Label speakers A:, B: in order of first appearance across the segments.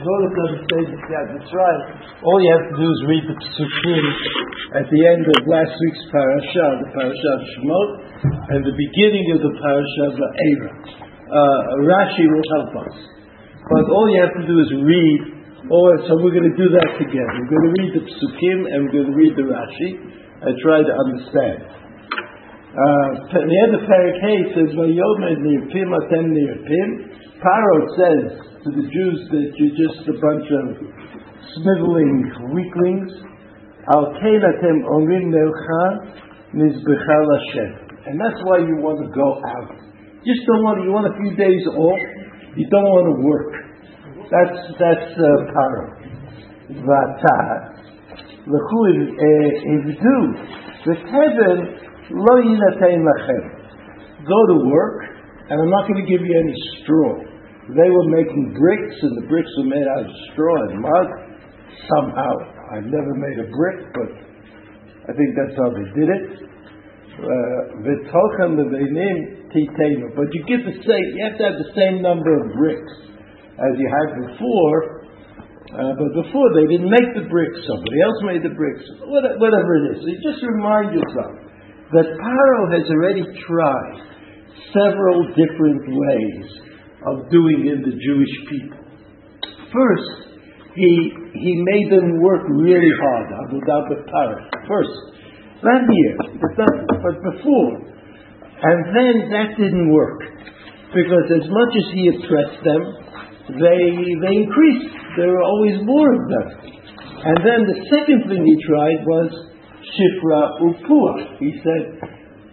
A: That's right. all you have to do is read the Psukim at the end of last week's parasha, the parasha of Shemot, and the beginning of the parasha of Eira. Uh, Rashi will help us. But all you have to do is read, or so we're going to do that together. We're going to read the Psukim and we're going to read the Rashi and try to understand. Uh, the end of Parak Hey says, "Vayomer nirpim atem nirpim." Paro says to the Jews that you're just a bunch of sniveling weaklings. Al atem melcha nizbechal Hashem. And that's why you want to go out. You just don't want. You want a few days off. You don't want to work. That's that's uh, paro. Vata lechu the v'teven lo yinatein lachem. Go to work, and I'm not going to give you any straw. They were making bricks, and the bricks were made out of straw and mud. Somehow, I've never made a brick, but I think that's how they did it. Uh, but you get the same. You have to have the same number of bricks as you had before. Uh, but before they didn't make the bricks, somebody else made the bricks. Whatever it is, so you just remind yourself that Paro has already tried several different ways of doing in the Jewish people. First, he, he made them work really hard, Avodah B'Paris. First, but, not, but before. And then that didn't work. Because as much as he oppressed them, they, they increased. There were always more of them. And then the second thing he tried was Shifra Upua. He said,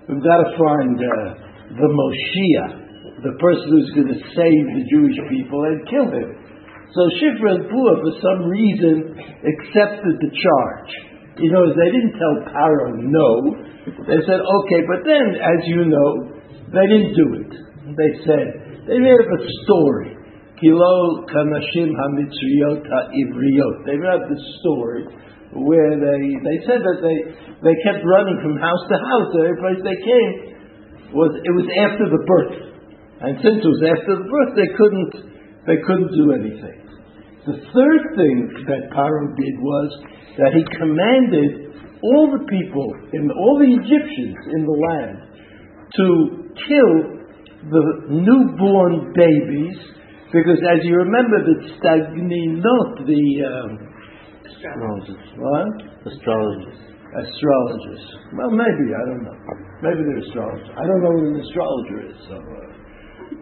A: we've got to find uh, the Moshiach the person who's going to save the Jewish people and kill him. So Shifra and Pua, for some reason, accepted the charge. You know, they didn't tell Paro no. They said, okay, but then, as you know, they didn't do it. They said, they made up a story. Kilo kanashim hamitzriyot ha'ivriot. They made up the story where they, they said that they, they kept running from house to house. Every place they came was, it was after the birth. And since it was after the birth, they couldn't, they couldn't do anything. The third thing that Paro did was that he commanded all the people, in, all the Egyptians in the land, to kill the newborn babies, because as you remember, the Stagninot, the um, astrologers, what?
B: Astrologers.
A: Astrologers. Well, maybe I don't know. Maybe they're astrologers. I don't know what an astrologer is. So. Uh,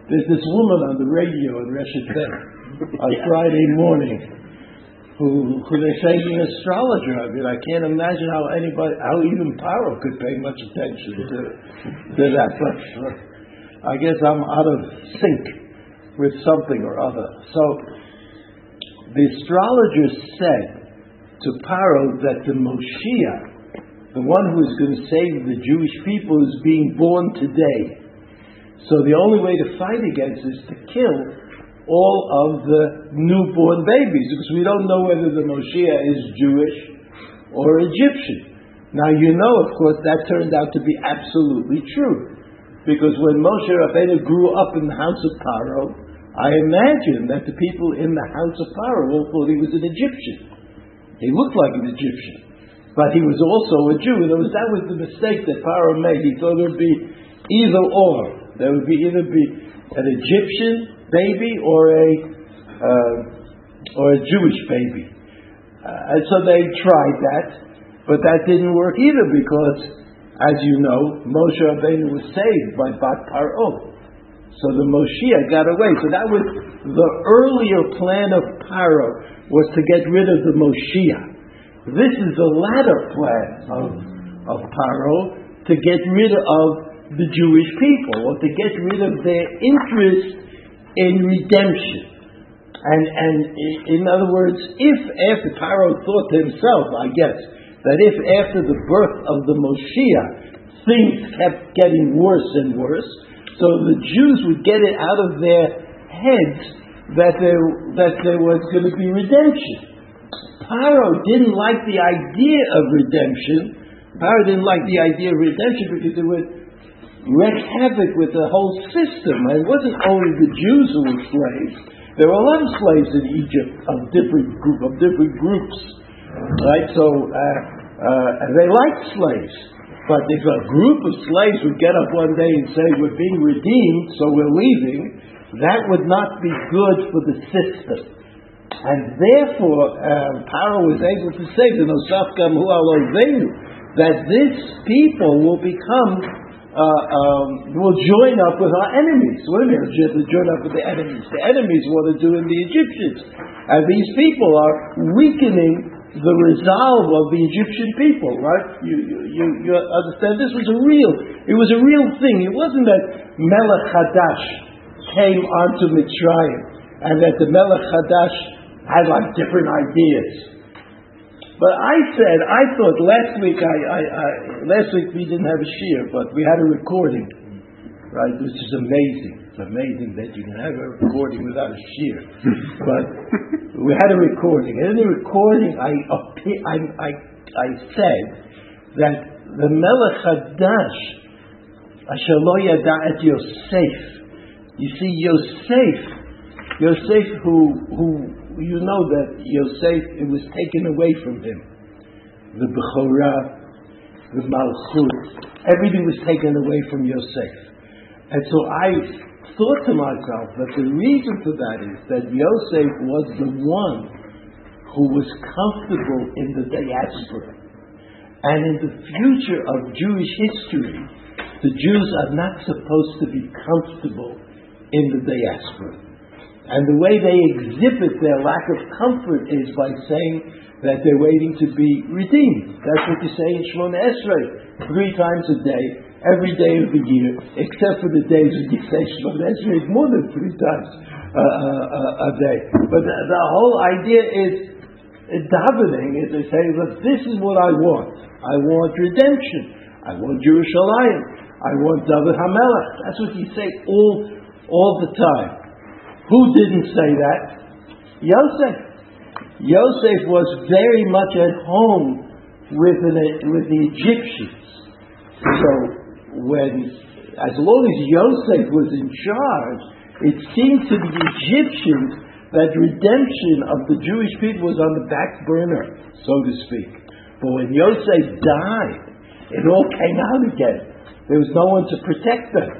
A: there's this woman on the radio in Reshet on yeah. Friday morning who, who they say is an astrologer. I mean, I can't imagine how anybody, how even Paro could pay much attention to, to that. But I guess I'm out of sync with something or other. So the astrologer said to Paro that the Moshiach, the one who is going to save the Jewish people, is being born today. So the only way to fight against is to kill all of the newborn babies, because we don't know whether the Moshiach is Jewish or Egyptian. Now you know, of course, that turned out to be absolutely true, because when Moshe Rabbeinu grew up in the house of Paro, I imagine that the people in the house of Paro all thought he was an Egyptian. He looked like an Egyptian, but he was also a Jew. Other words, that was the mistake that Paro made. He thought it would be either or. There would be either be an Egyptian baby or a uh, or a Jewish baby. Uh, and so they tried that, but that didn't work either because, as you know, Moshe Rabbeinu was saved by Bat Paro. So the Moshiach got away. So that was the earlier plan of Paro was to get rid of the Moshiach. This is the latter plan of, of Paro to get rid of the Jewish people, or to get rid of their interest in redemption. And, and in other words, if after Pharaoh thought to himself, I guess, that if after the birth of the Moshiach, things kept getting worse and worse, so the Jews would get it out of their heads that there, that there was going to be redemption. Pharaoh didn't like the idea of redemption. Pharaoh didn't like the idea of redemption because it would wreaked havoc with the whole system. It wasn't only the Jews who were slaves, There were a lot of slaves in Egypt of different group of different groups, right? So uh, uh, they liked slaves. But if a group of slaves would get up one day and say, We're being redeemed, so we're leaving, that would not be good for the system. And therefore, um, Paro was able to say to Nosafkam Hu that this people will become, um, will join up with our enemies. We're going to join up with the enemies. The enemies want to do in the Egyptians. And these people are weakening the resolve of the Egyptian people, right? You, you, you understand this was a real, it was a real thing. It wasn't that Melech Hadash came onto Mitzrayim and that the Melech Hadash had like different ideas. But I said, I thought last week, I, I, I last week we didn't have a shiur, but we had a recording, right? This is amazing. It's amazing that you can have a recording without a shiur. but we had a recording. And in the recording, I, I, I, I said that the Melech Hadash, Asher lo yada et Yosef. You see, Yosef, Yosef who, who, you know that Yosef, it was taken away from him. The Bechorah, the Malchut, everything was taken away from Yosef. And so I thought to myself that the reason for that is that Yosef was the one who was comfortable in the diaspora. And in the future of Jewish history, the Jews are not supposed to be comfortable in the diaspora. And the way they exhibit their lack of comfort is by saying that they're waiting to be redeemed. That's what you say in Shemona Esrei, three times a day, every day of the year, except for the days when you say Shema Esrei more than three times uh, uh, a day. But the, the, whole idea is davening is to say, look, this is what I want. I want redemption. I want Jerusalem. I want David Hamelech. That's what you say all, all the time. Who didn't say that? Yosef. Yosef was very much at home with, with the Egyptians. So when, as long as Yosef was in charge, it seemed to the Egyptians that redemption of the Jewish people was on the back burner, so to speak. But when Yosef died, it all came out again. There was no one to protect them.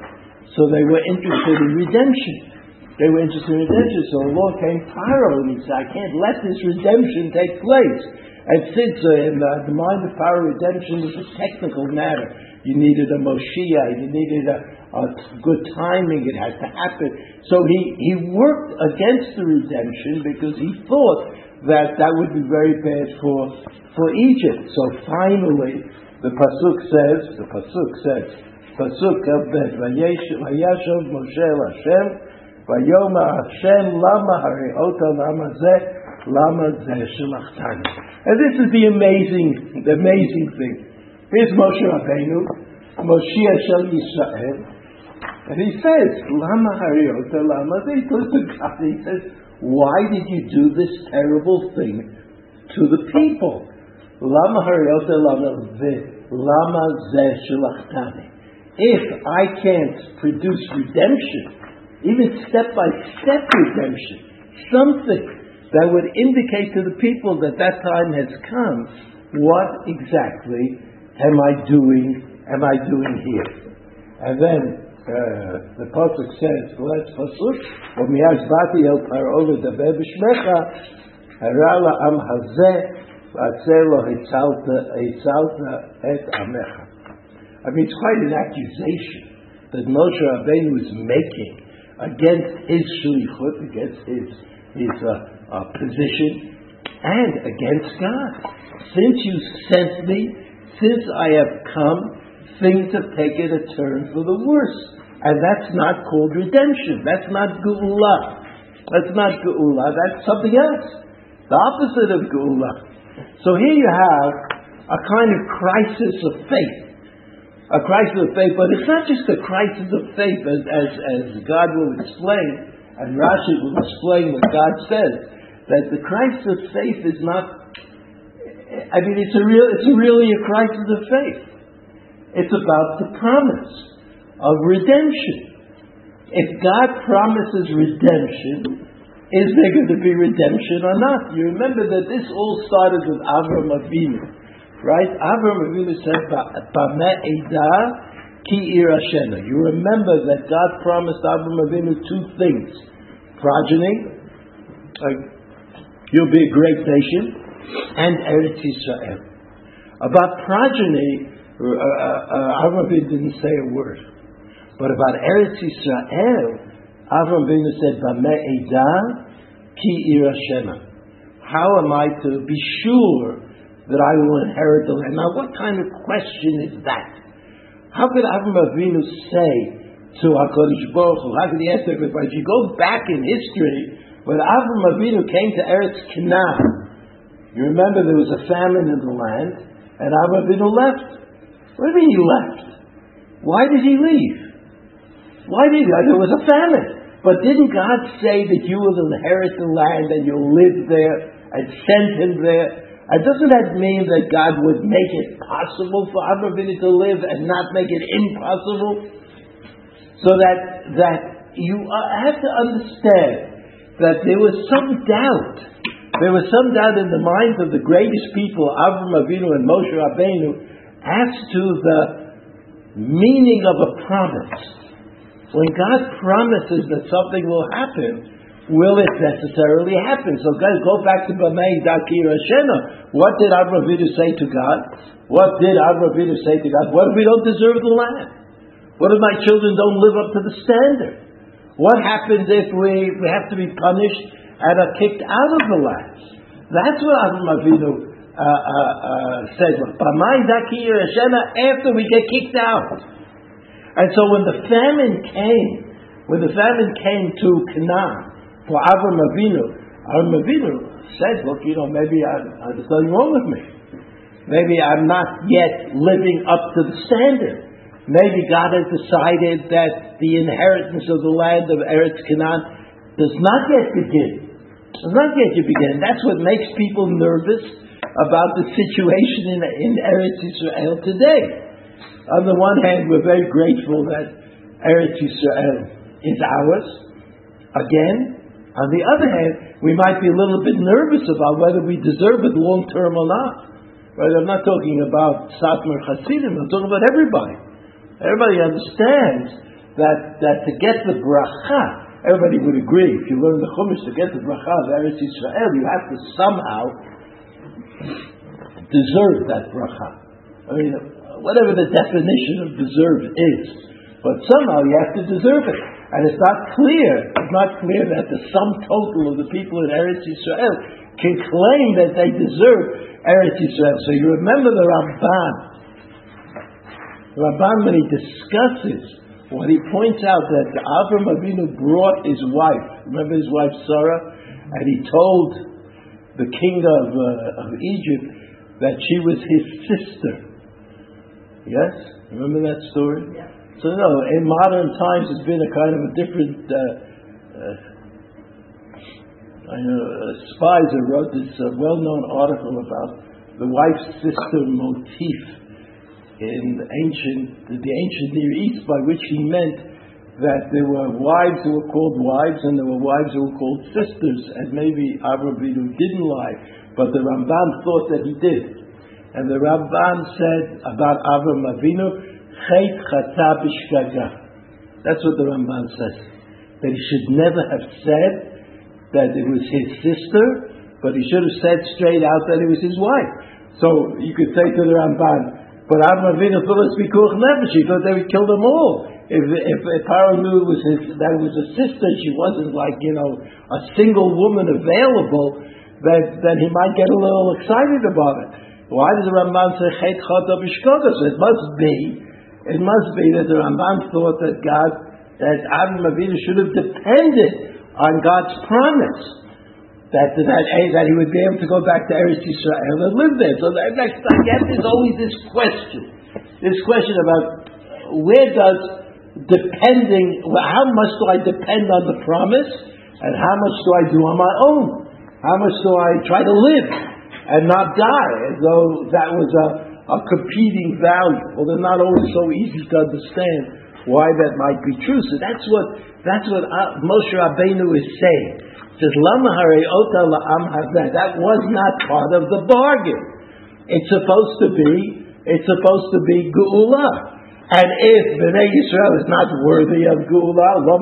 A: So they were interested in redemption. They were interested in redemption. So the law came Pharaoh and he said, I can't let this redemption take place. And since uh, in uh, the mind of Pharaoh, redemption was a technical matter, you needed a Moshiach, you needed a, a good timing, it had to happen. So he, he worked against the redemption because he thought that that would be very bad for, for Egypt. So finally, the Pasuk says, the Pasuk says, Pasuk of Bet, Vayashav Moshe Hashem, Vayoma Hashem Lama Hariota Lama Zeh, Lama Zeh Shelachtani. And this is the amazing, the amazing thing. Here's Moshe Rabbeinu, Moshe Shel Yisrael, and he says, Lama Hariota Lama He goes to God he says, why did you do this terrible thing to the people? Lama Hariota Lama Lama Zeh Shelachtani. If I can't produce redemption, even step by step redemption, something that would indicate to the people that that time has come, what exactly am I doing? Am I doing here? And then uh, the pasuk says, "Let's pasuk bati el hazeh hitzalta et amecha." I mean, it's quite an accusation that Moshe Rabbeinu is making against his shlichut, against his his uh, uh, position, and against God. Since you sent me, since I have come, things have taken a turn for the worse. And that's not called redemption. That's not geula. That's not geula. That's something else. The opposite of geula. So here you have a kind of crisis of faith. A crisis of faith, but it's not just a crisis of faith as, as, as God will explain, and Rashi will explain what God says, that the crisis of faith is not I mean, it's a real, it's really a crisis of faith. It's about the promise of redemption. If God promises redemption, is there going to be redemption or not? You remember that this all started with Avram Avinu, right? Avram Avinu said, "Eda ki irashena." You remember that God promised Avram Avinu two things: progeny, like you'll be a great nation, and Eretz Yisrael. About progeny, uh, uh, uh Avram Avinu didn't say a word, but about Eretz Yisrael. Avram Avinu said, "B'me'eda ki irashena." How am I to be sure that I will inherit the land? Now, what kind of question is that? How could Avram Avinu say to Hakadosh Baruch Hu? How could he answer? Because if you go back in history, when Avram Avinu came to Eretz Canaan, you remember there was a famine in the land, and Avram Avinu left. What do you mean he left? Why did he leave? Why did he? There was a famine. But didn't God say that you will inherit the land and you'll live there and send him there? And doesn't that mean that God would make it possible for Avraham to live and not make it impossible? So that that you uh, have to understand that there was some doubt. There was some doubt in the minds of the greatest people, Avram Avinu and Moshe Rabbeinu, as to the meaning of a promise. When God promises that something will happen, will it necessarily happen? So guys, go back to Bamei Dakir Shena. What did Avraham say to God? What did Avraham say to God? What if we don't deserve the land? What if my children don't live up to the standard? What happens if we, we have to be punished and are kicked out of the land? That's what Avraham Avinu uh, uh, uh, said. After we get kicked out. And so when the famine came, when the famine came to Canaan for Avram Avinu, Avram Avinu said, look, you know, maybe I, there's something wrong with me. Maybe I'm not yet living up to the standard. Maybe God has decided that the inheritance of the land of Eretz Canaan does not yet begin. Does not yet begin. That's what makes people nervous about the situation in, in Eretz Israel today. On the one hand, we're very grateful that Eretz Yisrael is ours. Again, on the other hand, we might be a little bit nervous about whether we deserve it long term or not. Right? I'm not talking about Satmar Hasidim, I'm talking about everybody. Everybody understands that, that to get the bracha, everybody would agree, if you learn the Chumash, to get the bracha of Eretz Yisrael, you have to somehow deserve that bracha. I mean, whatever the definition of deserve is. But somehow you have to deserve it. And it's not clear, it's not clear that the sum total of the people in Eretz Yisrael can claim that they deserve Eretz Yisrael. So you remember the Ramban. The Ramban, when he discusses, when he points out that Avram Avinu brought his wife, remember his wife Sarah, and he told the king of, uh, of Egypt that she was his sister. Yes? Remember that story?
B: Yeah.
A: So, no, in modern times it's been a kind of a different. Uh, uh, I know uh, Speiser wrote this uh, well known article about the wife sister motif in ancient, the ancient Near East, by which he meant that there were wives who were called wives and there were wives who were called sisters, and maybe Avraham didn't lie, but the Ramban thought that he did. And the Ramban said about Avram Avinu, Chata. That's what the Ramban says. That he should never have said that it was his sister, but he should have said straight out that it was his wife. So you could say to the Ramban, but Avram Avinu was Bikuch Nefesh. He thought they would kill them all. If, if, if Paro knew it was his, that it was a sister, she wasn't like, you know, a single woman available, that, then he might get a little excited about it. Why does the Ramban say Chet Chata Bishkogas? It must be, it must be that the Ramban thought that God, that Avram Avinu should have depended on God's promise that, that, eh, that he would be able to go back to Eretz Yisrael and live there. So that, that, I guess there's always this question, this question about where does depending, how much do I depend on the promise, and how much do I do on my own? How much do I try to live? and not die, as though that was a, a competing value. Well, they're not always so easy to understand why that might be true. So that's what that's what uh, Moshe Rabbeinu is saying. Says La'am. That was not part of the bargain. It's supposed to be. It's supposed to be Geula. And if Bnei Yisrael is not worthy of Geula, Lo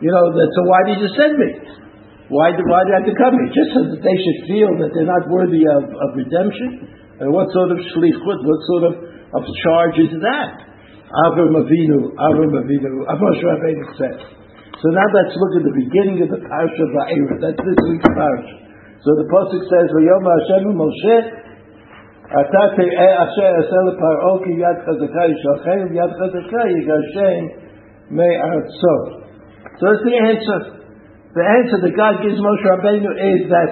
A: you know, that, so why did you send me? Why did, why did I have to come here? Just so that they should feel that they're not worthy of, of redemption? And what sort of shlichut, what sort of, of charge is that? Avram Avinu, Avram Avinu, Moshe Rabbeinu says. So now let's look at the beginning of the parsha of Va'era. That's this week's parsha. So the pasuk says, "Vayom Hashem Moshe, אתה תראה אשר אעשה לפרעה כי יד חזקה ישלחם ויד חזקה יגרשם מארצו. So that's the answer. The answer that God gives Moshe Rabbeinu is that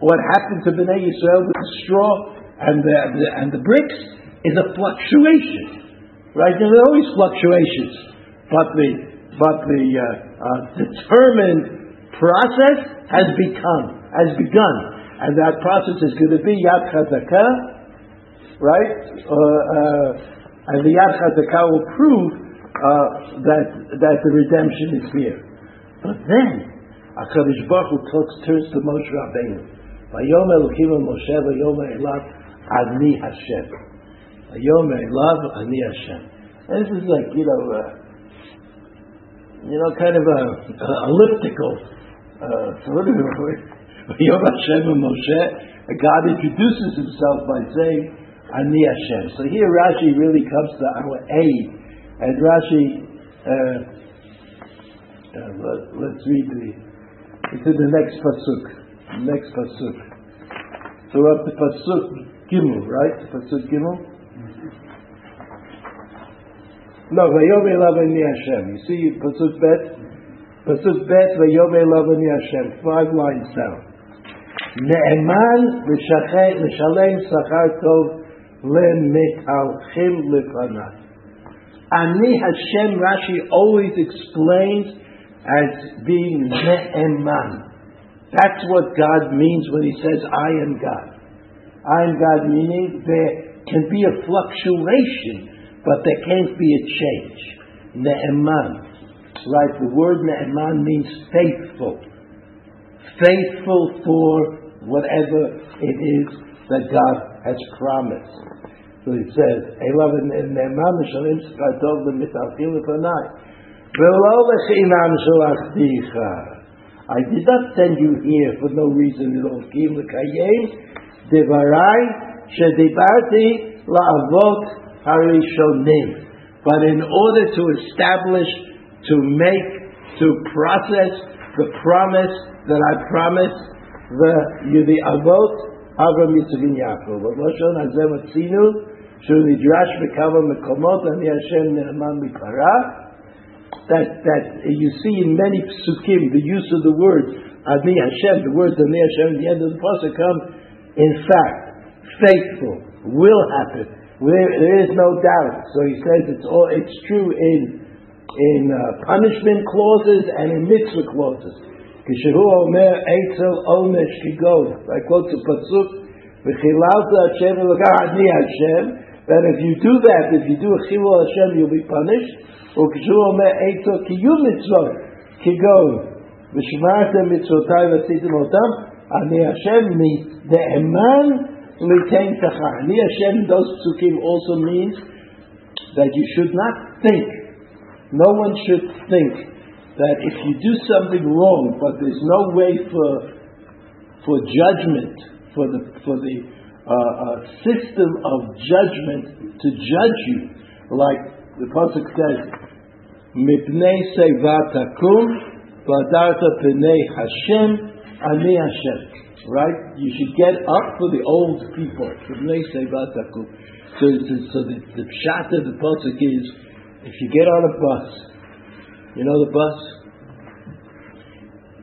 A: what happened to Bnei Yisrael with the straw and the, the, and the bricks is a fluctuation. Right? there are always fluctuations. But the, but the uh, uh, determined process has become, has begun. And that process is going to be Yad Chazakah, right? Uh, uh, and the Yad Chazakah will prove uh, that, that the redemption is here. But then, HaKadosh Baruch Hu talks, turns to Moshe Rabbeinu. Vayom Elokim Moshe Vayom Elav Ani Hashem. Vayom Elav Ani Hashem. And this is like, you know, uh, you know, kind of a, a elliptical uh, sort Vayom Hashem and Moshe. God introduces himself by saying Ani Hashem. So here Rashi really comes to our aid and Rashi, uh, uh, let, us read the, it's in the next pasuk, next pasuk. So up to pasuk Gimel, right? Pasuk Gimel. No, Vayome Lavani Hashem. You see pasuk Bet, pasuk Bet Vayome Lavani Hashem. Five lines down. Ne'eman l'shalem sachar tov le'metalchim lefanat. Ani Hashem, Rashi always explains as being Ne'eman. That's what God means when He says, I am God. I am God, meaning there can be a fluctuation, but there can't be a change. Ne'eman. Right? The word Ne'eman means faithful. Faithful for whatever it is that God has promised. So it says. I did not send you here for no reason at all. Devarai shedibati la'avot harishonim. But in order to establish, to make, to process the promise that I promised the you the avot Avram Yitzchak Yaakov. But Lashon Hazem Atzinu Shu Nidrash Mekava Mekomot Ani Hashem Nehaman Mikara. That that you see in many psukim the use of the word Ani Hashem, the words Ani Hashem at the end of the pasuk comes in fact, faithful, will happen. There, there is no doubt. So he says it's all it's true in in uh, punishment clauses and in mitzvah clauses. כשהוא אומר עצל עונש כגון, I quote the pasuk, וחיללת השם אלוקה אני השם, that if you do that, if you do a chilul Hashem, you'll be punished. וכשהוא אומר איתו קיום מצוות, כגון, ושמרתם מצוותיי ועשיתם אותם, Ani Hashem the Eman Litein Tacha. Ani Hashem, those psukim also means that you should not think. No one should think that if you do something wrong, but there's no way for for judgment, for the for the uh, uh, system of judgment to judge you, like the pasuk says, "Mipnei seivat takum, v'adarta p'nei Hashem, ani Hashem." Right? You should get up for the old people. So, so, so the, the pshat of the pasuk is, if you get on a bus, you know the bus.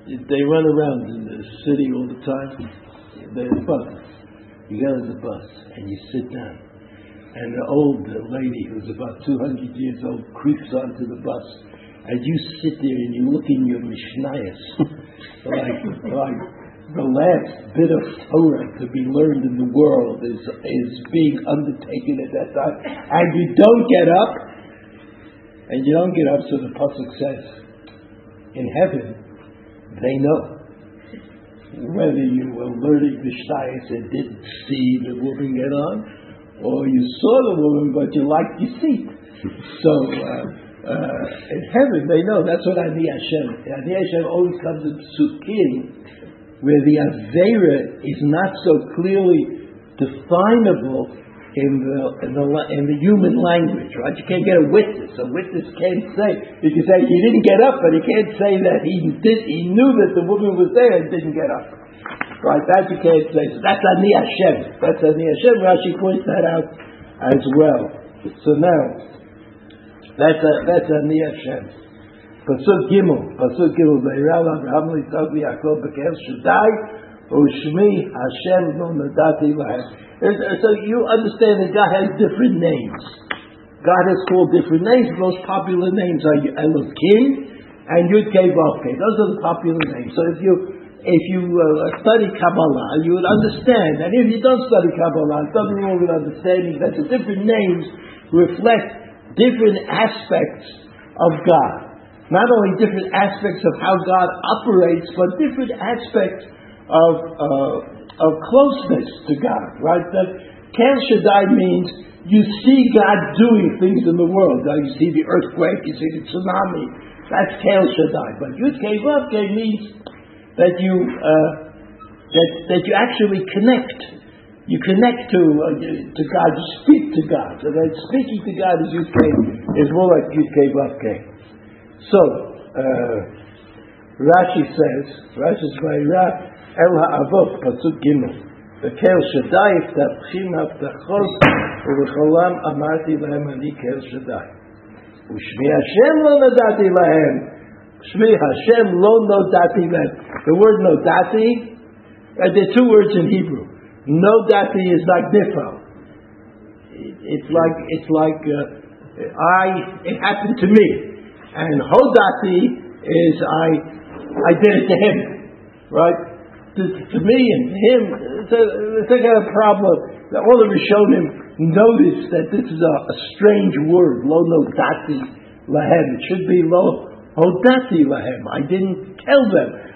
A: They run around in the city all the time. They're bus. you get on the bus and you sit down. And the old lady who's about 200 years old creeps onto the bus. And you sit there and you look in your Mishnayos. like, like the last bit of Torah to be learned in the world is, is being undertaken at that time. And you don't get up. and you don't get up, so the Pasuk says, in heaven, they know. Whether you were learning the Shtayas and didn't see the woman get on, or you saw the woman but you liked your seat. So, uh, uh, in heaven, they know that's what Ani Hashem. Ani Hashem always comes in Psukim, where the Avera is not so clearly definable in the, in the in the human language, right? You can't get a witness. A witness can't say. You can say he didn't get up, but he can't say that he did. He knew that the woman was there and didn't get up. Right? That you can't say. So that's Ani Hashem. That's Ani Hashem. Rashi points that out as well. So now that's a, that's Ani Hashem. Pasuk Gimel, Pasuk Gimel, Vayral Abraham Yitzchak Yaakov Bekel Shaddai, Ushmi Hashem Lo Nadati Lahem. So you understand that God has different names. God has called different names. The most popular names are Elohim and Yud Kei Vav. Those are the popular names. So if you if you uh, study Kabbalah, you would understand. And if you don't study Kabbalah, nothing wrong with understanding that the different names reflect different aspects of God. Not only different aspects of how God operates, but different aspects of uh, of closeness to God, right? That Kel Shaddai means you see God doing things in the world. Now you see the earthquake, you see the tsunami. That's Kel Shaddai. But Yud Kei means that you uh, that that you actually connect. You connect to uh, to God. You speak to God. So that speaking to God is Yud Kei is more like Yud Kei Vav Kei. So uh, Rashi says, Rashi's very אל האבות, פסוק ג' וקהל שדי הבטחים הבטחות ובכלם אמרתי להם אני קהל שדי. ושמי השם לא נודעתי להם. שמי השם לא נודעתי להם. The word nodati, uh, there are two words in Hebrew. Nodati is like nifal. It's like it's like uh, I. It happened to me, and hodati is I. I did it to him, right? to, to me and him, it's a, it's a problem. All the Rishonim notice that this is a, a strange word, lo nodati lahem. It should be lo hodati lahem. I didn't tell them.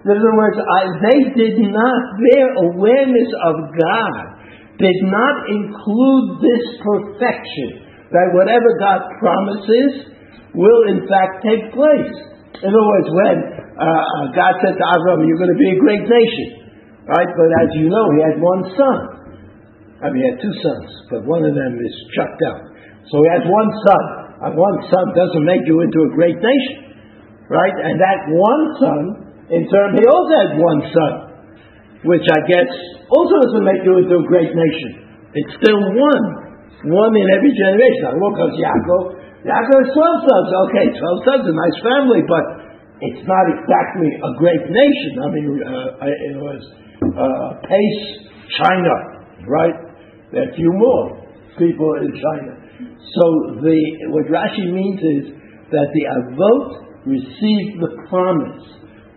A: In other words, I, they did not, their awareness of God did not include this perfection, that whatever God promises will in fact take place. In other words, when uh, God said to Abraham, you're going to be a great nation, Right? But as you know, he had one son. I mean, he had two sons, but one of them is chucked out. So he has one son. And one son doesn't make you into a great nation. Right? And that one son, in turn, he also had one son, which I guess also doesn't make you into a great nation. It's still one. One in every generation. Now, look, because Yaakov, Yaakov has 12 sons. Okay, 12 sons, a nice family, but it's not exactly a great nation. I mean, uh, it was uh, Pace, China, right? There are a few more people in China. So the what Rashi means is that the Avot received the promise,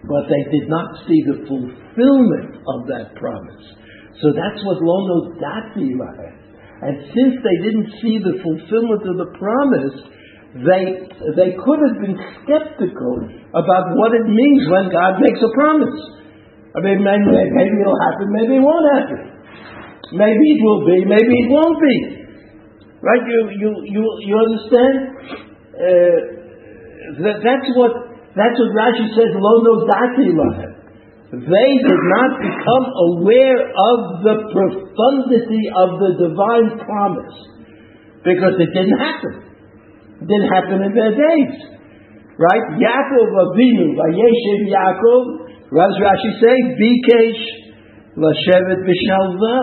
A: but they did not see the fulfillment of that promise. So that's what Lono Dati And since they didn't see the fulfillment of the promise, they, they could have been skeptical about what it means when God makes a promise. I mean, maybe it'll happen, maybe it won't happen. Maybe it will be, maybe it won't be. Right? You, you, you, you understand? Uh, that, that's what that's what Rashi says. Lo no dati They did not become aware of the profundity of the divine promise because it didn't happen. It didn't happen in their days. Right? Yaakov Avinu, Vayeshev Yaakov, what does Rashi say? Bikesh Lashevet B'Shalva.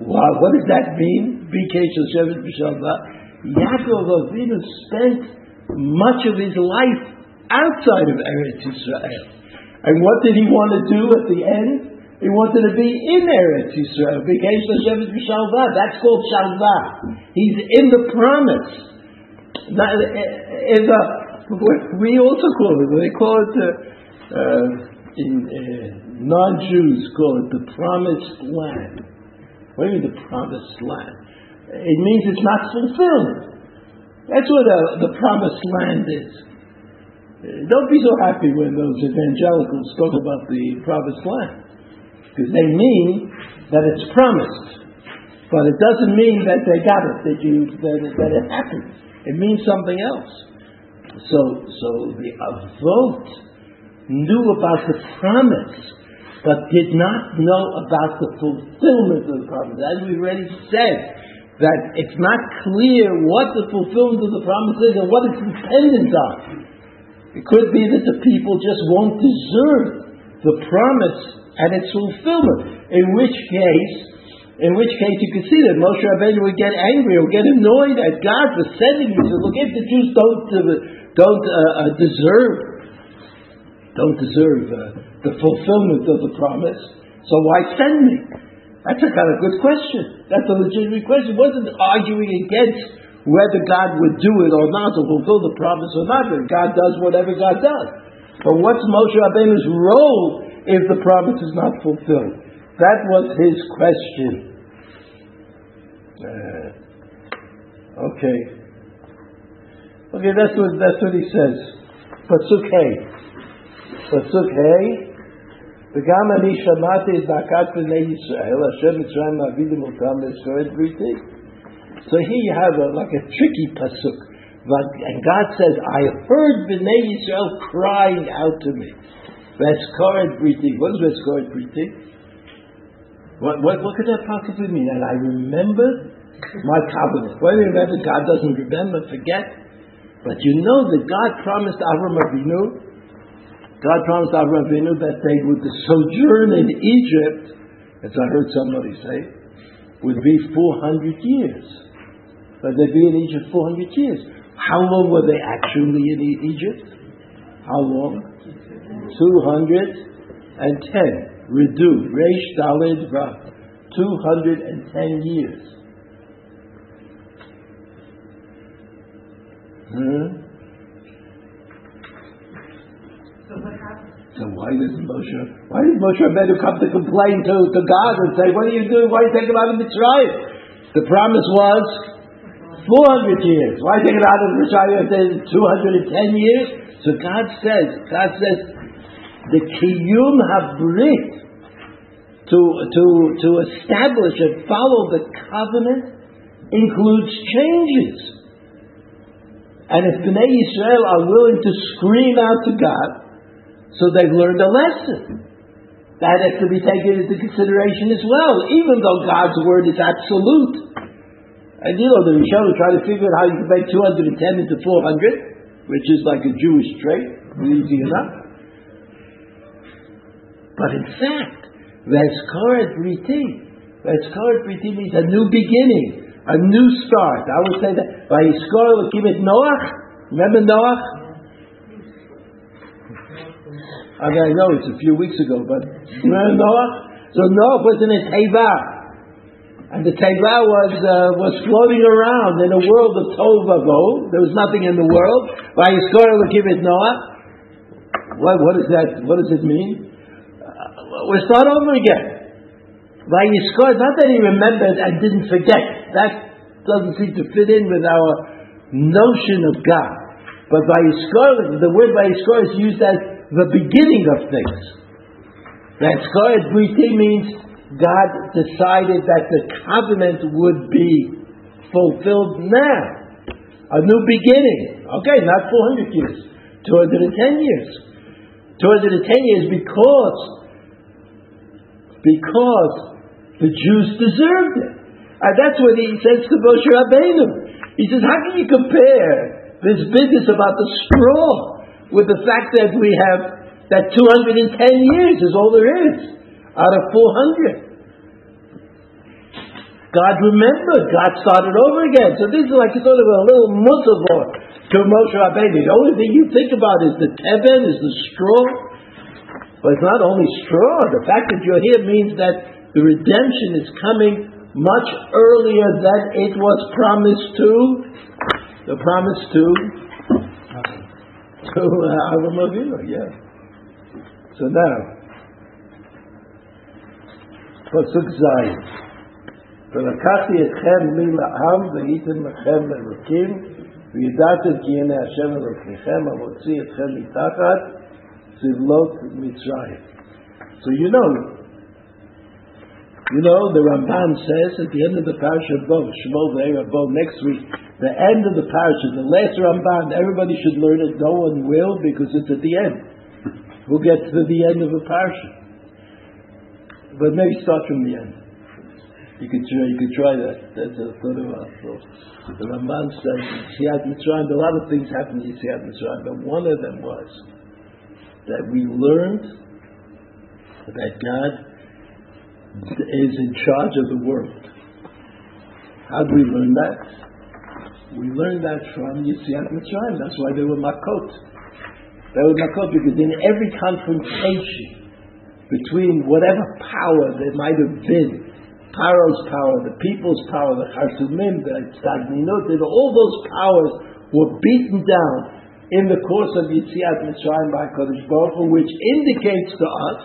A: Wow, what does that mean? Bikesh Lashevet B'Shalva. Yaakov Avinu spent much of his life outside of Eretz Israel. And what did he want to do at the end? He wanted to be in Eretz Israel. Became Hashem Shalva. That's called Shalva. He's in the promise. In the, we also call it. They call it uh, uh, in uh, non-Jews call it the promised land. What do you mean the promised land? It means it's not fulfilled. That's what the, the promised land is. Don't be so happy when those evangelicals talk about the promised land, because they mean that it's promised, but it doesn't mean that they got it, that you that it, that it happened. It means something else. So, so the Avot knew about the promise, but did not know about the fulfillment of the promise. As we already said, that it's not clear what the fulfillment of the promise is and what it's dependent on. It could be that the people just won't deserve the promise and its fulfillment. In which case, in which case you could see that Moshe Rabbeinu would get angry or get annoyed at God for sending. He said, "Look, if the Jews don't don't uh, uh, deserve don't deserve uh, the fulfillment of the promise, so why send me?" That's a kind of good question. That's a legitimate question. It wasn't arguing against whether God would do it or not, or fulfill the promise or not. God does whatever God does. But what's Moshe Rabbeinu's role if the promise is not fulfilled? That was his question. Uh, okay. Okay, that's what that's what he says. Pasuk Hey. Pasuk Hey. וגם אני שמעתי את זעקת בני ישראל, אשר מצרים מעבידים אותם לשרת בריתי. so here you have a, like a tricky pasuk. And God says, I heard Bnei Yisrael crying out to me. That's Veskoret Briti. What is Veskoret Briti? What, what, what could that possibly mean? And I remembered my covenant. You remember, God doesn't remember, forget. But you know that God promised Avram Avinu God promised Abraham Avinu that they would sojourn in Egypt, as I heard somebody say, would be 400 years. That they'd be in Egypt 400 years. How long were they actually in Egypt? How long? 210. Redu, Reish Dalid Ra. 210 years. Hmm? So why doesn't Moshe? Why did Moshe Rabbeinu come to complain to, to God and say, "What are you doing? Why are you taking out of Mitzrayim?" The promise was 400 years. Why take it out of Mitzrayim? 210 years. So God says, God says, the kiyum habrit to to to establish and follow the covenant includes changes. And if Bnei Israel are willing to scream out to God, so they've learned a lesson. That has to be taken into consideration as well, even though God's word is absolute. And you know, the Rishonim try to figure out how you can make 210 into 400, which is like a Jewish trait, easy enough. But in fact, Veskaret Briti, Veskaret Briti means a new beginning, a new start. I would say that by Yiskor Lekimit Noach, remember Noach? I mean, I know it's a few weeks ago, but remember Noah? So Noah was in a teva, and the teva was uh, was floating around in a world of tohu vavohu. There was nothing in the world. By Yisrael give it Noah. What what is that? What does it mean? Uh, we start over again. By Yisrael, not that he remembered and didn't forget. That doesn't seem to fit in with our notion of God. But by Yisrael, the word by Yisrael is used as the beginning of things. That Skoret Briti means God decided that the covenant would be fulfilled now. A new beginning. Okay, not 400 years, 210 years. 210 years because because the Jews deserved it. And that's what he says to Moshe Rabbeinu. He says, how can you compare this business about the straw with the fact that we have that 210 years is all there is out of 400. God remembered. God started over again. So this is like sort of a little mutavor to Moshe Rabbeinu. The only thing you think about is the teben, is the straw. But it's not only straw. The fact that you're here means that the redemption is coming much earlier than it was promised to. The promise to to uh, Avinu, yeah. So now, Pasuk Zayin. ולקחתי אתכם לי לעם והייתם לכם לאלוקים וידעתם כי הנה השם אלוקיכם המוציא אתכם מתחת סבלות מצרים. So you know, you know the Ramban says at the end of the parasha of Bo, Shmuel Bo, next week, the end of the parasha, the last Ramban, everybody should learn it, no one will because it's at the end. We'll get to the end of the parasha. But maybe start from the end. You could try, you could try that. That's a sort of a thought. The Ramban says, Yetziat Mitzrayim, a lot of things happened in Yetziat Mitzrayim, but one of them was that we learned that God is in charge of the world. How did we learn that? We learned that from Yetziat Mitzrayim. That's why they were makot. They were makot because in every confrontation between whatever power there might have been Paro's power, the people's power, the Chartumim, the Tzadminut, all those powers were beaten down in the course of Yetziat Mitzrayim by Kodesh Baruch Hu, which indicates to us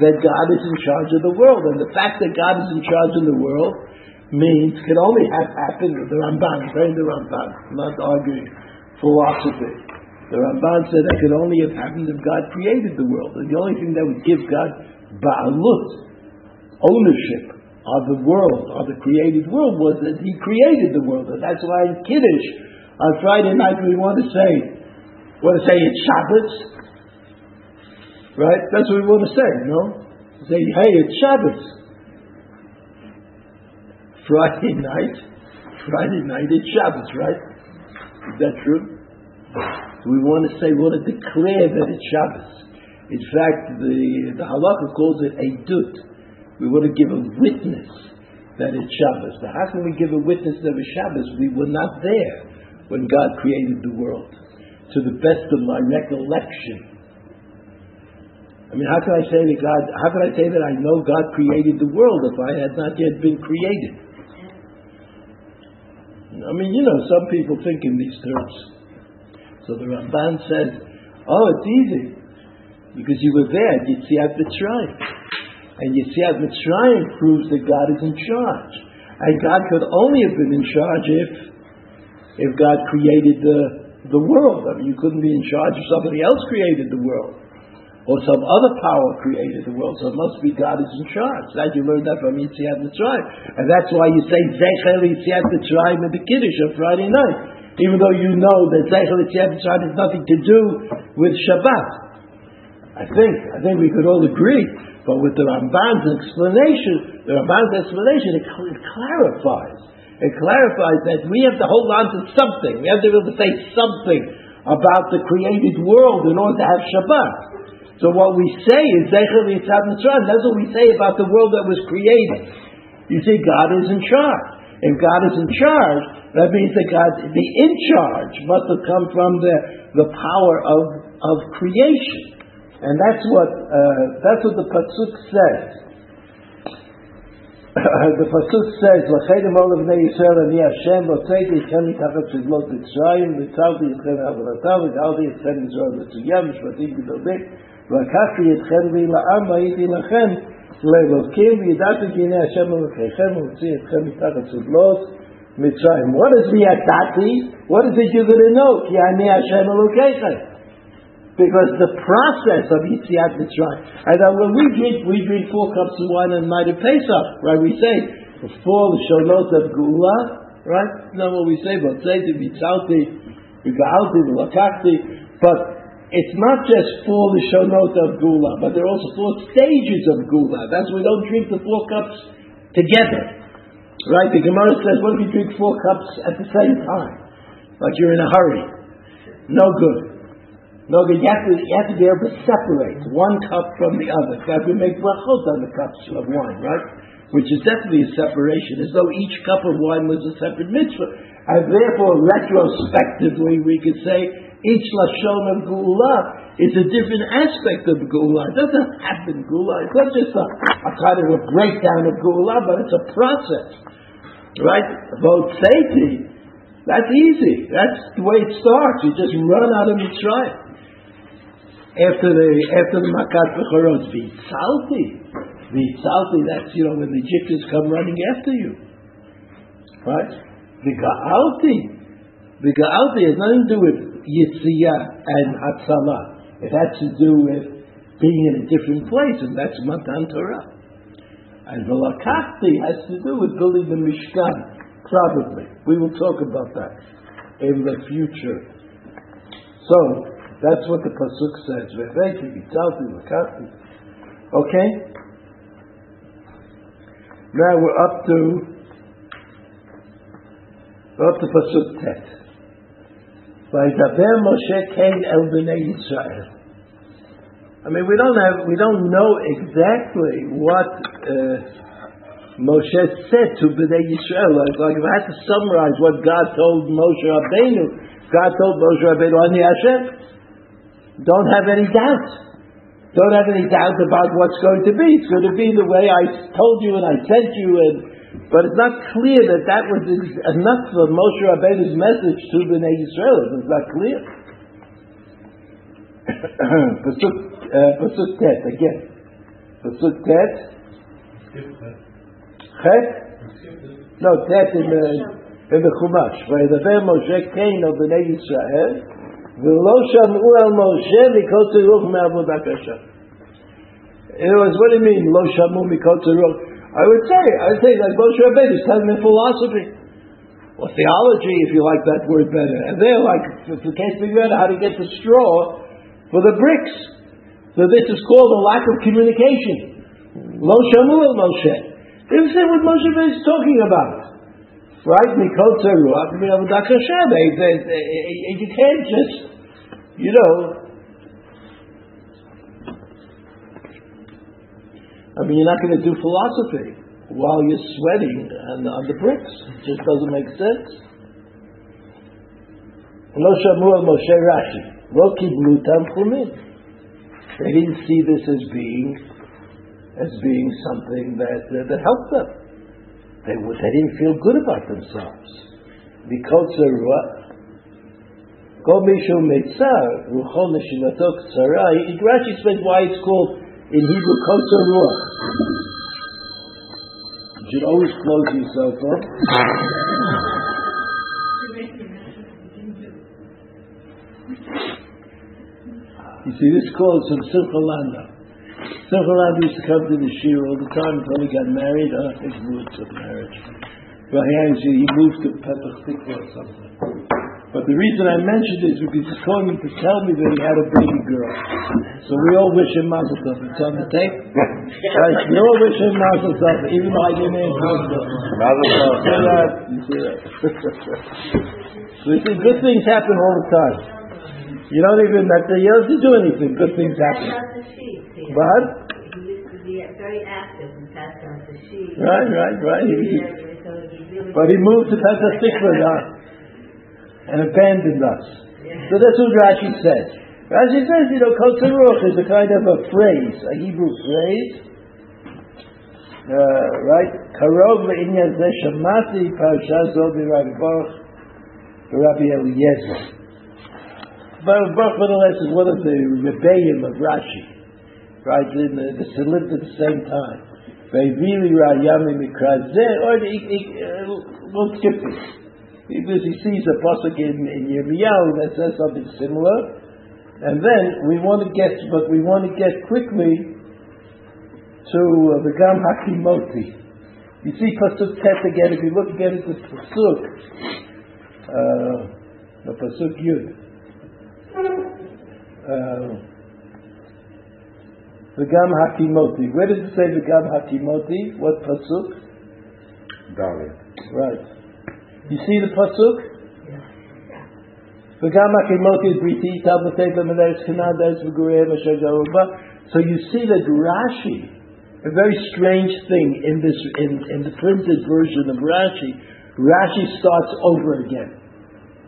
A: that God is in charge of the world. And the fact that God is in charge of the world means can only have happened the Ramban, very the Ramban, I'm not arguing philosophy. The Ramban said that could only have happened if God created the world. And the only thing that would give God ba'alut, ownership, of the world, of the created world, was that He created the world. And that's why in Kiddush, on Friday night, we want to say, we want to say it's Shabbos, right? That's what we want to say, you know? Say, hey, it's Shabbos. Friday night, Friday night, it's Shabbos, right? Is that true? We want to say, we want to declare that it's Shabbos. In fact, the, the halacha calls it a dut we want to give a witness that it's Shabbos. But how can we give a witness that it's Shabbos? We were not there when God created the world, to the best of my recollection. I mean, how can I say that God? How can I say that I know God created the world if I had not yet been created? I mean, you know, some people think in these terms. So the Ramban says, "Oh, it's easy because you were there. At Mitzrayim." And Yetziat Mitzrayim proves that God is in charge. And God could only have been in charge if, if God created the, the world. I mean, you couldn't be in charge if somebody else created the world. Or some other power created the world. So it must be God is in charge. That you learned that from Yetziat Mitzrayim. And that's why you say Zecher Yetziat Mitzrayim in the Kiddush on Friday night. Even though you know that Zecher Yetziat has nothing to do with Shabbat. I think, I think we could all agree but with the Ramban's explanation, the Ramban's explanation, it, it clarifies. It clarifies that we have to hold on to something. We have to be able to say something about the created world in order to have Shabbat. So what we say is Zecher Yetziat Mitzrayim. That's what we say about the world that was created. You see, God is in charge. If God is in charge, that means that God, the in charge, must have come from the, the power of, of creation. And that's what uh, that's what the pasuk says. the pasuk says, "L'chein emol b'nei Yisrael ani Hashem l'tzeiti yichem mitachat shivlot Mitzrayim v'tzalti yitchem avodatam v'galti yitchem Yisrael v'tzuyam mishpatim g'dodik v'akachti yitchem v'ila'am v'ayiti lachem לאלוקים, וידעתי כי הנה השם אלוקיכם, הוציא אתכם מתחת סודלות מצרים. What is וידעתי? What is it you're going to know? כי אני השם אלוקיכם. Because the process of Yetziat Mitzrayim, and uh, when we drink, we drink four cups of wine and the of Pesach, right? We say, four shonot of geula, right? Not what we say, but say to Mitzalti, Gaalti, Lakachti, but it's not just four shonot of Geula, but there are also four stages of Geula. That's why we don't drink the four cups together. Right? The Gemara says, what if you drink four cups at the same time? Like you're in a hurry. No good. No, good. you have to you have to be able to separate one cup from the other. So we make brachot on the cups of wine, right? which is definitely a separation, as though each cup of wine was a separate mitzvah. And therefore, retrospectively, we could say each lashon of geula is a different aspect of geula. It doesn't happen geula. It's not just a, a kind of a breakdown of geula, but it's a process, right? About safety, that's easy. That's the way it starts. You just run out of Mitzrayim. After the after the Makat Bechorot, Vitzalti. Vitzalti, that's, you know, when the Egyptians come running after you. Right? The Ga'alti. The Ga'alti has nothing to do with Yitziyah and Hatzalah. It had to do with being in a different place, and that's Matan Torah. And Velakachti has to do with building the Mishkan, probably. We will talk about that in the future. So, that's what the Pasuk says. Okay? Now we're up to, up to Pasuk 10. וידבר משה כן אל בני ישראל. I mean, we don't have, we don't know exactly what uh, Moshe said to Bnei Yisrael. Like, like, if I had to summarize what God told Moshe Rabbeinu, God told Moshe Rabbeinu, Ani Hashem, don't have any doubt. Don't have any doubt about what's going to be. It's going to be the way I told you and I sent you and but it's not clear that that was enough for Moshe Rabbeinu's message to Bnei Yisrael. It's not clear. Pasuk, uh, Pasuk Tet, again. Pasuk Tet. Chet? No, Tet in the, in the Chumash. וידבר משה כן על בני ישראל, ולא שמעו על משה מקוצר רוח מעבודה קשה. In other words, what do you mean, lo shamu mikotzer I would say, I would say like Moshe Rabbeinu is telling them philosophy. Or theology, if you like that word better. And they're like, it's the case being read how to get the straw for the bricks. So this is called a lack of communication. Lo shamu el Moshe. They say what Moshe Rabbeinu is talking about. Right? Mikol Teruach, you can't just, you know, I mean, you're not going to do philosophy while you're sweating on, on the bricks. It just doesn't make sense. Lo shamu Moshe Rashi. Lo kiblu They didn't see this as being as being something that, uh, that helped them. They, they didn't feel good about themselves. Because Go Mishu Meitzar, Ruchol Neshimatok Tzara. Rashi explains why it's called in Hebrew Kotzer Ruach. You should always close yourself up. You see, this calls from Simcha Landa. Simcha used to come to the shiur all the time until he got married. I don't think he moved to marriage. Well, he he moved to Petach Tikva or something. But the reason I mentioned it is because he's calling me to tell me that he had a baby girl. So we all wish him mazel tov. It's on the tape. right? We all wish him mazel tov, even though I didn't name him. Mazel tov. See that? You see that? so you see, good things happen all the time. You don't even have to, you don't have to do anything. Good things happen. But
B: very active and passed on to sheep.
A: Right, right, right. He, but he moved to Petach Tikva and abandoned us. So that's what Rashi says. Rashi says, you know, Kol is a kind of a phrase, a Hebrew phrase. Uh, right? Karov ve'inyan zeh shamati parasha zo b'Rabbi Baruch Rabbi Eliezer. Baruch Baruch is one of the rebellion of Rashi right? In the, the lived at the same time. Ve'vili ra'yami mikrazeh, or uh, we'll skip this. Because he sees a pasuk in, in Yirmiyahu that says something similar, and then we want to get, but we want to get quickly to uh, the Gam Hakimoti. You see pasuk tet again. If you look again at the pasuk, uh, the pasuk yud. Uh, V'gam hakimoti. Where does it say v'gam hakimoti? What pasuk?
C: Dalet.
A: Right. You see the pasuk? So you see that Rashi a very strange thing in this in, in the printed version of Rashi. Rashi starts over again.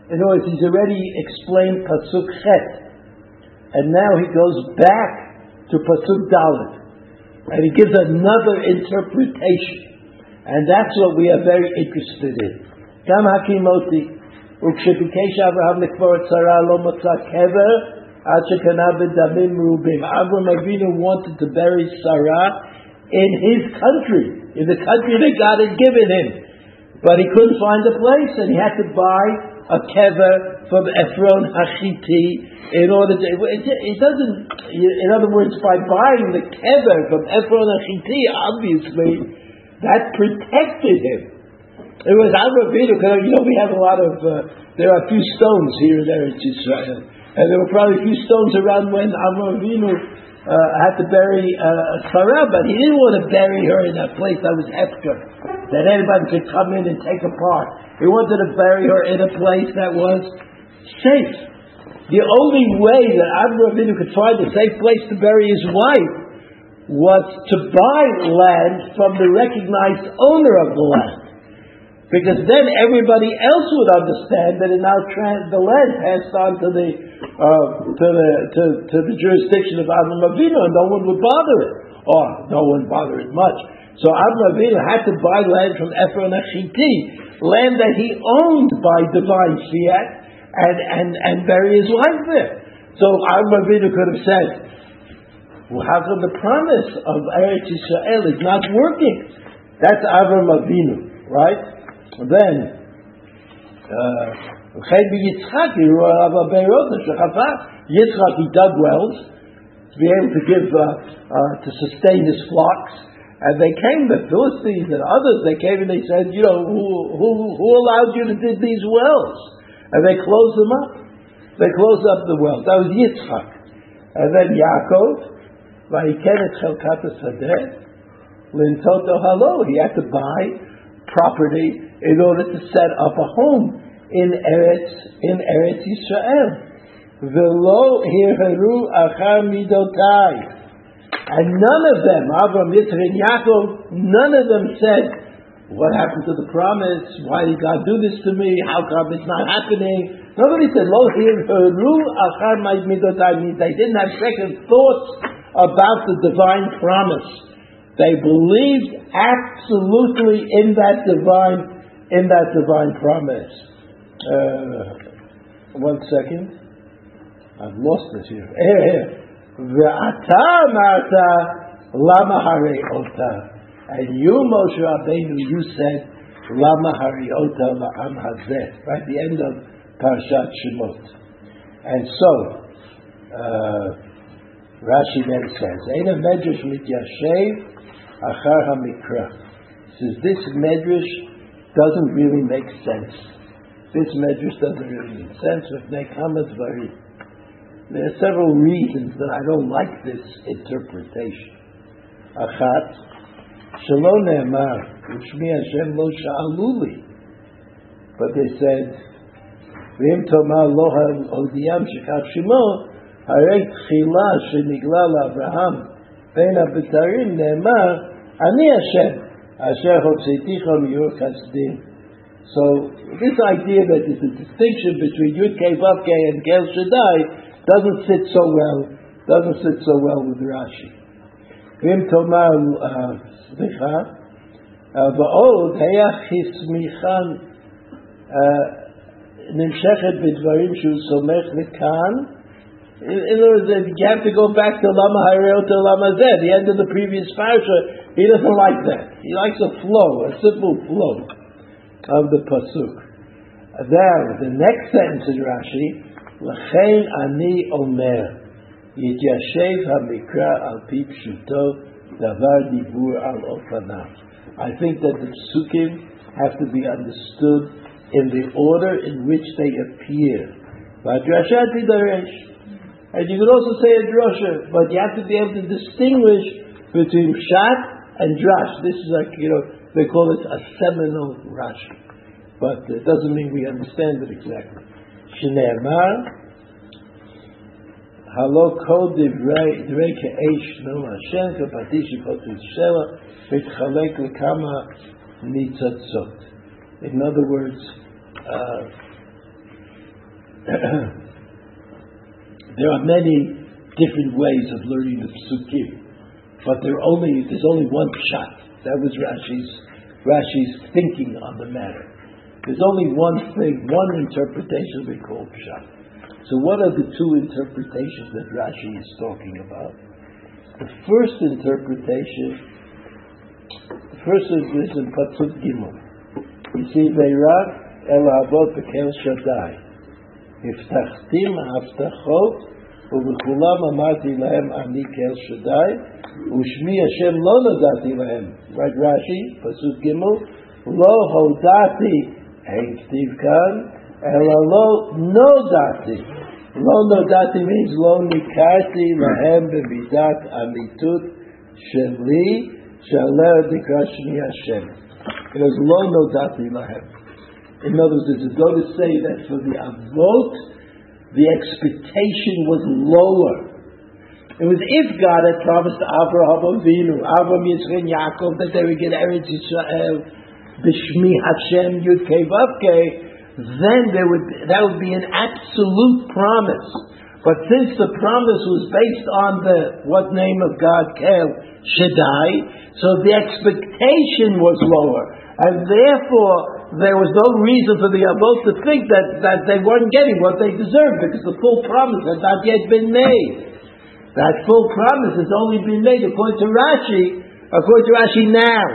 A: In other words, he's already explained pasuk chet, and now he goes back to pasuk dalet, and he gives another interpretation, and that's what we are very interested in. Gam hakimoti ukshebikesh Abraham lekvor tzara lo motza kever ad shekana b'damim rubim. Abraham Avinu wanted to bury Sarah in his country, in the country that God had given him. But he couldn't find a place, and he had to buy a kever from Ephron Hachiti in order to. It, it doesn't. In other words, by buying the kever from Ephron Hachiti, obviously that protected him. It was Avram because you know we have a lot of. Uh, there are a few stones here and there in Israel, and there were probably a few stones around when Avram Avinu uh, had to bury uh, Sarah, but he didn't want to bury her in a place that was hefker, that anybody could come in and take apart. He wanted to bury her in a place that was safe. The only way that Abraham Avinu could find a safe place to bury his wife was to buy land from the recognized owner of the land. Because then everybody else would understand that it now the land passed on to the uh, to the to, to the jurisdiction of Avram Avinu, and no one would bother it, or no one bothered it much. So Avram Avinu had to buy land from Ephron Achiti, land that he owned by divine fiat, and and and bury his wife there. So Avram Avinu could have said, "Well, how come the promise of Eretz Yisrael is not working?" That's Avram Avinu, right? Then Yitzchak Yitzchak he dug wells to be able to give uh, uh, to sustain his flocks, and they came the Philistines and others. They came and they said, you know, who who, who allowed you to dig these wells? And they closed them up. They closed up the wells. That was Yitzchak, and then Yaakov, Vayikenet Chelkat Sadeh, Lintoto Halo. He had to buy property in order to set up a home in Eretz in Eretz Yisrael. Velo hirheru achar midotai. And none of them, Avram, Yitzchak, and Yaakov, none of them said, what happened to the promise? Why did God do this to me? How come it's not happening? Nobody said, Lo hirheru achar midotai means they didn't have second thoughts about the divine promise. They believed absolutely in that divine in that divine promise. Uh, one second. I've lost it here. Here, here. Ve'ata. And you, Moshe Rabbeinu, you said, lama hare ota la'am hazeh. Right, the end of Parashat Shemot. And so, uh, Rashi then says, Eina medrash mityashev achar hamikra. Says this medrash doesn't really make sense. This medrash doesn't really make sense. There are several reasons that I don't like this interpretation. Achat, Shalom Ne'emar, Ushmi Hashem Lo Sha'aluli. But they said, V'im Tomar Lo Ha'odiyam Shekaf Shimo, Harei Tchila Shenigla L'Avraham, Ben HaBetarim Ne'emar, Ani Hashem, Asher So this idea that there's a distinction between Yud Kei Vav Kei and Gel Shaddai doesn't sit so well. Doesn't sit so well with Rashi. Vim Tomar Slicha Va'od Hayach Hismichan נמשכת בדברים שהוא סומך לכאן in, in other words, you have to go back to Lama Hareo to Lama Zed, the end of the previous parasha. he doesn't like that. He likes a flow, a simple flow of the pasuk. Then the next sentence in Rashi, L'chein ani omer, yityashev hamikra al pi pshuto, davar dibur al ofanav. I think that the psukim have to be understood in the order in which they appear. And you could also say a drosha, but you have to be able to distinguish between pshat and Drash. This is like, you know, they call it a seminal Rashi. But it doesn't mean we understand it exactly. Kol divrei no nitzatzot. In other words, uh, there are many different ways of learning the psukim but there only there's only one shot. That was Rashi's Rashi's thinking on the matter. There's only one thing, one interpretation we call pshat. So what are the two interpretations that Rashi is talking about? The first interpretation, the first is in Pasuk Gimel. You see, Veirav el Avot Bekel Shaddai. הבטחתים ההבטחות ובכולם אמרתי להם אני כאל שדי ושמי השם לא נודעתי להם. Right Rashi, פסוק ג' לא הודעתי, אין כתיב כאן, אלא לא נודעתי. לא נודעתי means לא ניכרתי להם במידת אמיתות שלי, שעליה נקרא שמי השם. Is לא נודעתי להם. In other words, it's going to say that for the Avot, the expectation was lower. It was if God had promised to Abraham Avinu, Abraham Yitzchak and Yaakov that they would get Eretz Yisrael, B'Shmi Hashem Yud then there would that would be an absolute promise. But since the promise was based on the what name of God, Kel Shaddai, so the expectation was lower, and therefore there was no reason for the Avot to think that, that they weren't getting what they deserved because the full promise had not yet been made. That full promise has only been made according to Rashi, according to Rashi now,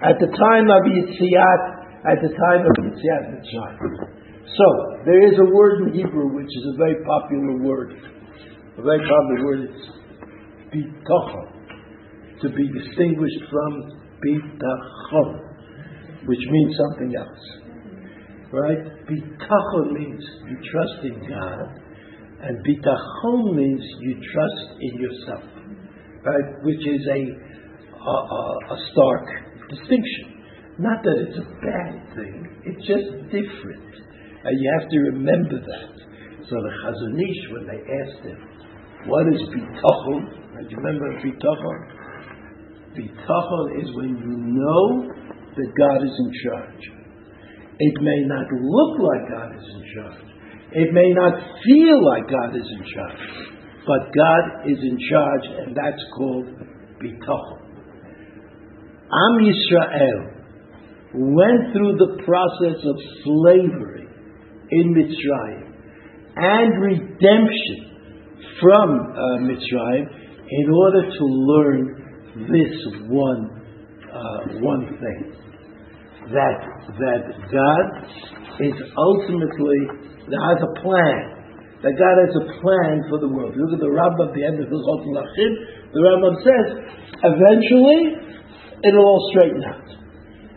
A: at the time of Yetziat, at the time of Yetziat Mitzrayim. So, there is a word in Hebrew which is a very popular word. A very popular word, it's bitochon, to be distinguished from bitachon which means something else. Right? Bitachon means you trust in God, and bitachon means you trust in yourself. Right? Which is a, a, a stark distinction. Not that it's a bad thing, it's just different. And you have to remember that. So the Chazon Ish, when they asked him, what is bitachon? Do you remember bitachon? Bitachon is when you know that God is in charge. It may not look like God is in charge. It may not feel like God is in charge. But God is in charge, and that's called bitachon. Am Yisrael went through the process of slavery in Mitzrayim and redemption from uh, Mitzrayim in order to learn this one uh, one thing that that God is ultimately that has a plan. That God has a plan for the world. Look at the Rambam at the end of the Chot Lachim. The Rambam says, eventually it'll all straighten out.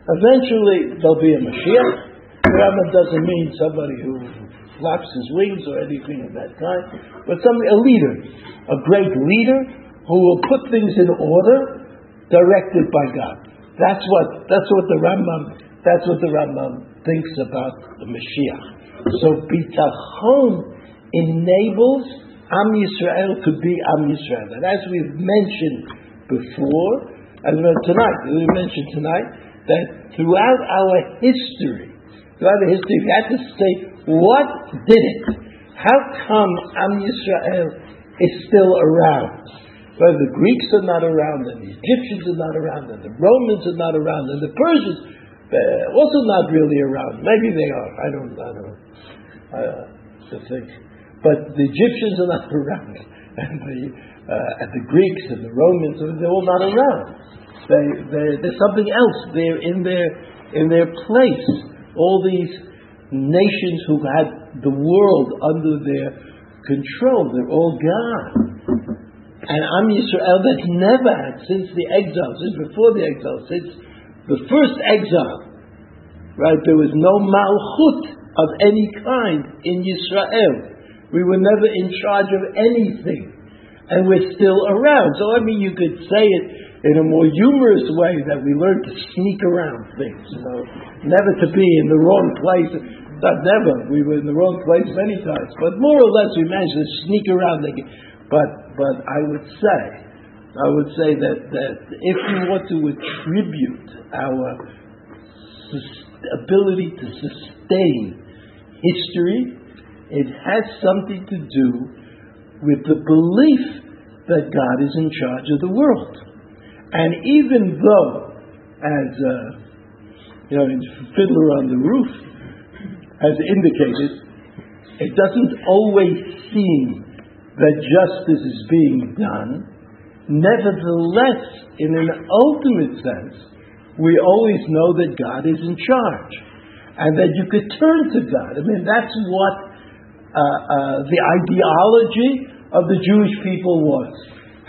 A: Eventually there'll be a Mashiach. The Rambam doesn't mean somebody who flaps his wings or anything of that kind, but somebody, a leader, a great leader who will put things in order, directed by God. That's what that's what the Rambam that's what the Rambam thinks about the Mashiach. So bitachon enables Am Yisrael to be Am Yisrael, and as we've mentioned before, we tonight, we mentioned tonight that throughout our history, throughout the history, you had to say what did it, how come Am Yisrael is still around? Well, the Greeks are not around, and the Egyptians are not around, and the Romans are not around, and the Persians uh, also not really around. Maybe they are. I don't. I don't. Uh, to think, but the Egyptians are not around, and the uh, and the Greeks and the Romans they're all not around. They, they there's something else. They're in their in their place. All these nations who've had the world under their control, they're all gone. And I'm Yisrael that never had since the exile, since before the exile, since the first exile, right? There was no malchut of any kind in Yisrael. We were never in charge of anything, and we're still around. So I mean, you could say it in a more humorous way that we learned to sneak around things, you know, never to be in the wrong place. Not never. We were in the wrong place many times, but more or less we managed to sneak around. But but I would say, I would say that that if we want to attribute our ability to sustain history, it has something to do with the belief that God is in charge of the world. And even though, as uh, you know, Fiddler on the Roof has indicated, it doesn't always seem that justice is being done. Nevertheless, in an ultimate sense, we always know that God is in charge and that you could turn to God. I mean, that's what uh, uh, the ideology of the Jewish people was.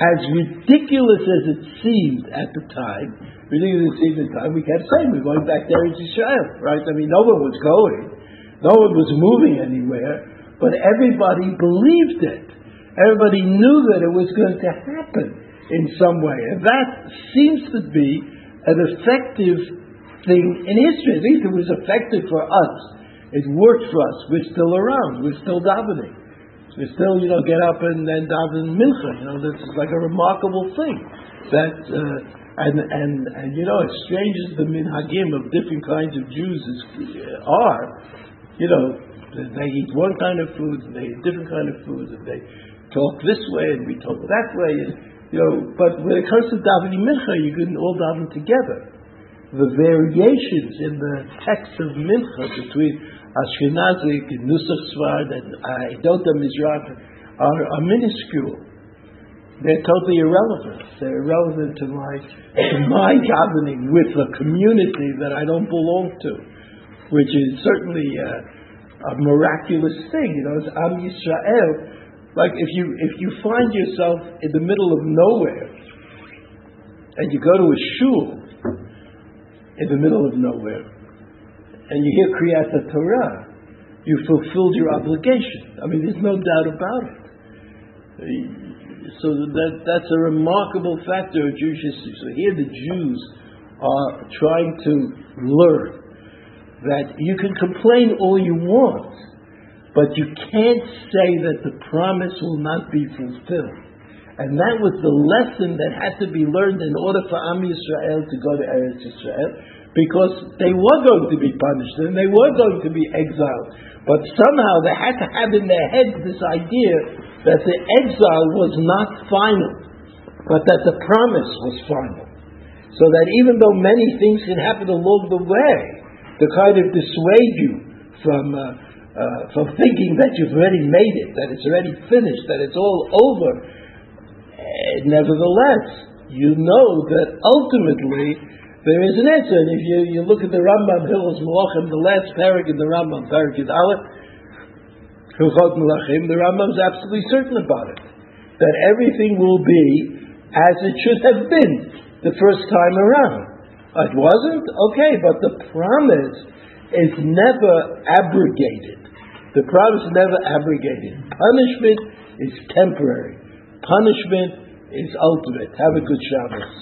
A: As ridiculous as it seemed at the time, ridiculous as it seemed at the time, we kept saying we're going back there to Israel, right? I mean, no one was going, no one was moving anywhere, but everybody believed it. Everybody knew that it was going to happen in some way, and that seems to be an effective thing in history. At least it was effective for us. It worked for us. We're still around. We're still davening. We still, you know, get up and then daven mincha. You know, this is like a remarkable thing. That uh, and and and you know, as strange as the minhagim of different kinds of Jews is, uh, are, you know, they eat one kind of food, and they eat different kind of food, and they talk this way, and we talk that way. And, you know, but when it comes to davening mincha, you can all daven together. The variations in the text of mincha between Ashkenazic, Nusach Sfard, and Idota Mizrach are, are minuscule. They're totally irrelevant. They're irrelevant to my to my davening with a community that I don't belong to, which is certainly a, a miraculous thing. You know, it's Am Yisrael. Like if you if you find yourself in the middle of nowhere and you go to a shul in the middle of nowhere and you hear Kriyat Torah, you fulfilled your obligation. I mean, there's no doubt about it. So that, that's a remarkable factor of Jewish history. So here the Jews are trying to learn that you can complain all you want, but you can't say that the promise will not be fulfilled. And that was the lesson that had to be learned in order for Am Yisrael to go to Eretz Yisrael because they were going to be punished and they were going to be exiled. But somehow they had to have in their heads this idea that the exile was not final, but that the promise was final. So that even though many things can happen along the way to kind of dissuade you from, uh, uh, from thinking that you've already made it, that it's already finished, that it's all over, uh, nevertheless, you know that ultimately there is an answer. And if you, you look at the Rambam Hills Malachim, the last parak in the Rambam, parak is Aleph, the Rambam is absolutely certain about it. That everything will be as it should have been the first time around. It wasn't? Okay, but the promise is never abrogated. The promise is never abrogated. Punishment is temporary. Punishment is ultimate. Have a good Shabbos.